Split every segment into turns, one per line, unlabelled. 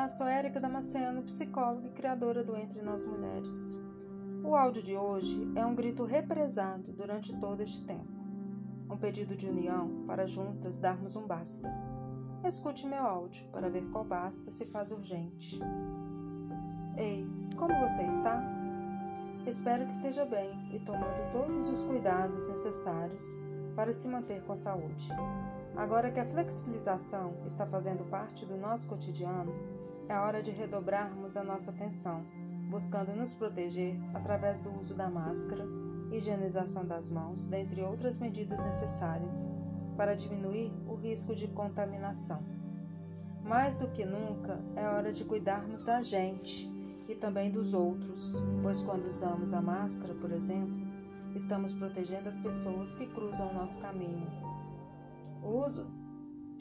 Olá, sou Érica Damasceno, psicóloga e criadora do Entre Nós Mulheres. O áudio de hoje é um grito represado durante todo este tempo. Um pedido de união para juntas darmos um basta. Escute meu áudio para ver qual basta se faz urgente. Ei, como você está? Espero que esteja bem e tomando todos os cuidados necessários para se manter com saúde. Agora que a flexibilização está fazendo parte do nosso cotidiano, é hora de redobrarmos a nossa atenção, buscando nos proteger através do uso da máscara, higienização das mãos, dentre outras medidas necessárias para diminuir o risco de contaminação. Mais do que nunca, é hora de cuidarmos da gente e também dos outros, pois quando usamos a máscara, por exemplo, estamos protegendo as pessoas que cruzam o nosso caminho o uso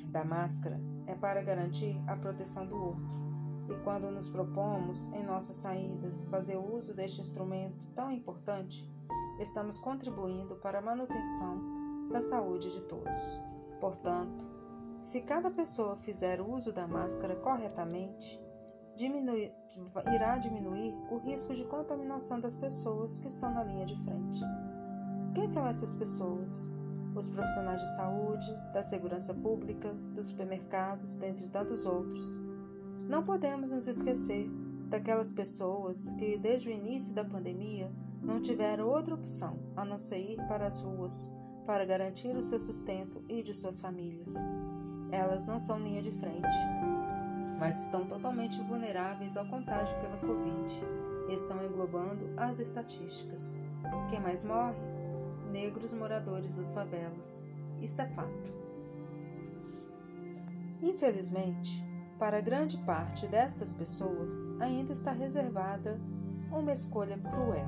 da máscara é para garantir a proteção do outro. E quando nos propomos, em nossas saídas, fazer uso deste instrumento tão importante, estamos contribuindo para a manutenção da saúde de todos. Portanto, se cada pessoa fizer uso da máscara corretamente, diminuir, irá diminuir o risco de contaminação das pessoas que estão na linha de frente. Quem são essas pessoas? os profissionais de saúde, da segurança pública, dos supermercados, dentre tantos outros. Não podemos nos esquecer daquelas pessoas que, desde o início da pandemia, não tiveram outra opção a não ser ir para as ruas para garantir o seu sustento e de suas famílias. Elas não são linha de frente, mas estão totalmente vulneráveis ao contágio pela Covid e estão englobando as estatísticas. Quem mais morre? negros moradores das favelas. Isto é fato. Infelizmente, para grande parte destas pessoas ainda está reservada uma escolha cruel.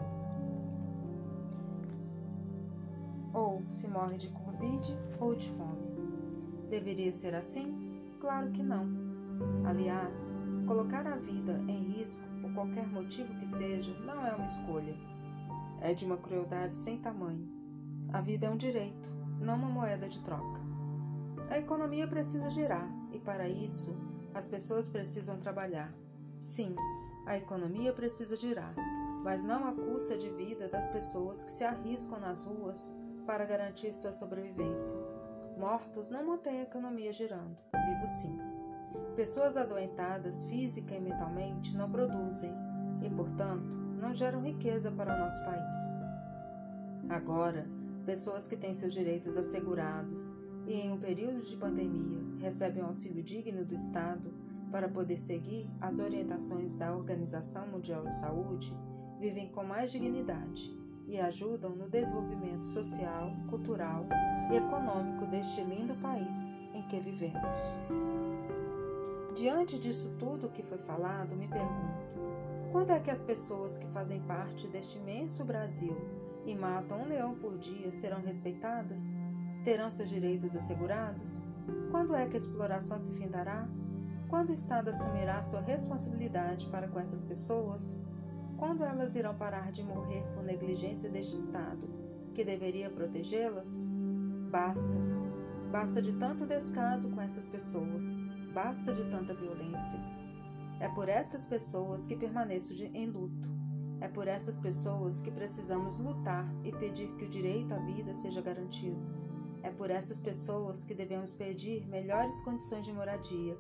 Ou se morre de Covid ou de fome. Deveria ser assim? Claro que não. Aliás, colocar a vida em risco por qualquer motivo que seja não é uma escolha. É de uma crueldade sem tamanho. A vida é um direito, não uma moeda de troca. A economia precisa girar e, para isso, as pessoas precisam trabalhar. Sim, a economia precisa girar, mas não à custa de vida das pessoas que se arriscam nas ruas para garantir sua sobrevivência. Mortos não mantêm a economia girando, vivos sim. Pessoas adoentadas física e mentalmente não produzem e, portanto, não geram riqueza para o nosso país. Agora, pessoas que têm seus direitos assegurados e, em um período de pandemia, recebem um auxílio digno do Estado para poder seguir as orientações da Organização Mundial de Saúde, vivem com mais dignidade e ajudam no desenvolvimento social, cultural e econômico deste lindo país em que vivemos. Diante disso tudo que foi falado, me pergunto: quando é que as pessoas que fazem parte deste imenso Brasil e matam um leão por dia serão respeitadas? Terão seus direitos assegurados? Quando é que a exploração se findará? Quando o Estado assumirá sua responsabilidade para com essas pessoas? Quando elas irão parar de morrer por negligência deste Estado, que deveria protegê-las? Basta. Basta de tanto descaso com essas pessoas. Basta de tanta violência. É por essas pessoas que permaneço de, em luto é por essas pessoas que precisamos lutar e pedir que o direito à vida seja garantido. É por essas pessoas que devemos pedir melhores condições de moradia,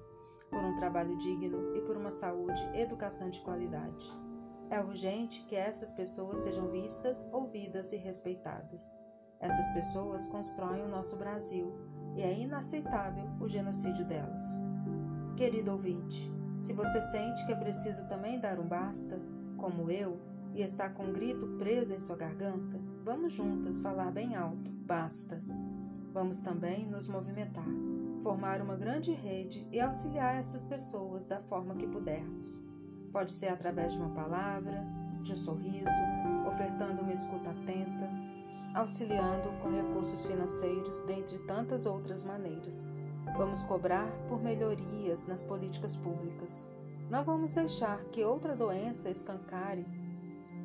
por um trabalho digno e por uma saúde e educação de qualidade. É urgente que essas pessoas sejam vistas, ouvidas e respeitadas. Essas pessoas constroem o nosso Brasil e é inaceitável o genocídio delas. Querido ouvinte, se você sente que é preciso também dar um basta, como eu, e está com um grito preso em sua garganta, vamos juntas falar bem alto: basta! Vamos também nos movimentar, formar uma grande rede e auxiliar essas pessoas da forma que pudermos. Pode ser através de uma palavra, de um sorriso, ofertando uma escuta atenta, auxiliando com recursos financeiros, dentre tantas outras maneiras. Vamos cobrar por melhorias nas políticas públicas. Não vamos deixar que outra doença escancare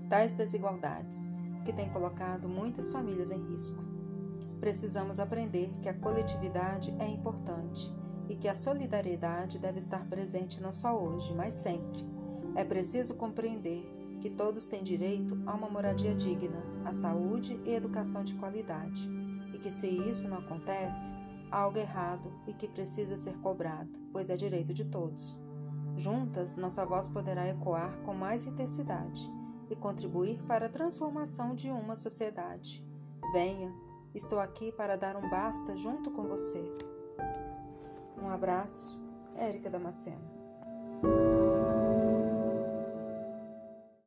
tais desigualdades que têm colocado muitas famílias em risco. Precisamos aprender que a coletividade é importante e que a solidariedade deve estar presente não só hoje, mas sempre. É preciso compreender que todos têm direito a uma moradia digna, a saúde e educação de qualidade, e que se isso não acontece, há algo errado e que precisa ser cobrado, pois é direito de todos. Juntas, nossa voz poderá ecoar com mais intensidade e contribuir para a transformação de uma sociedade. Venha, estou aqui para dar um basta junto com você. Um abraço, Érica Damasceno.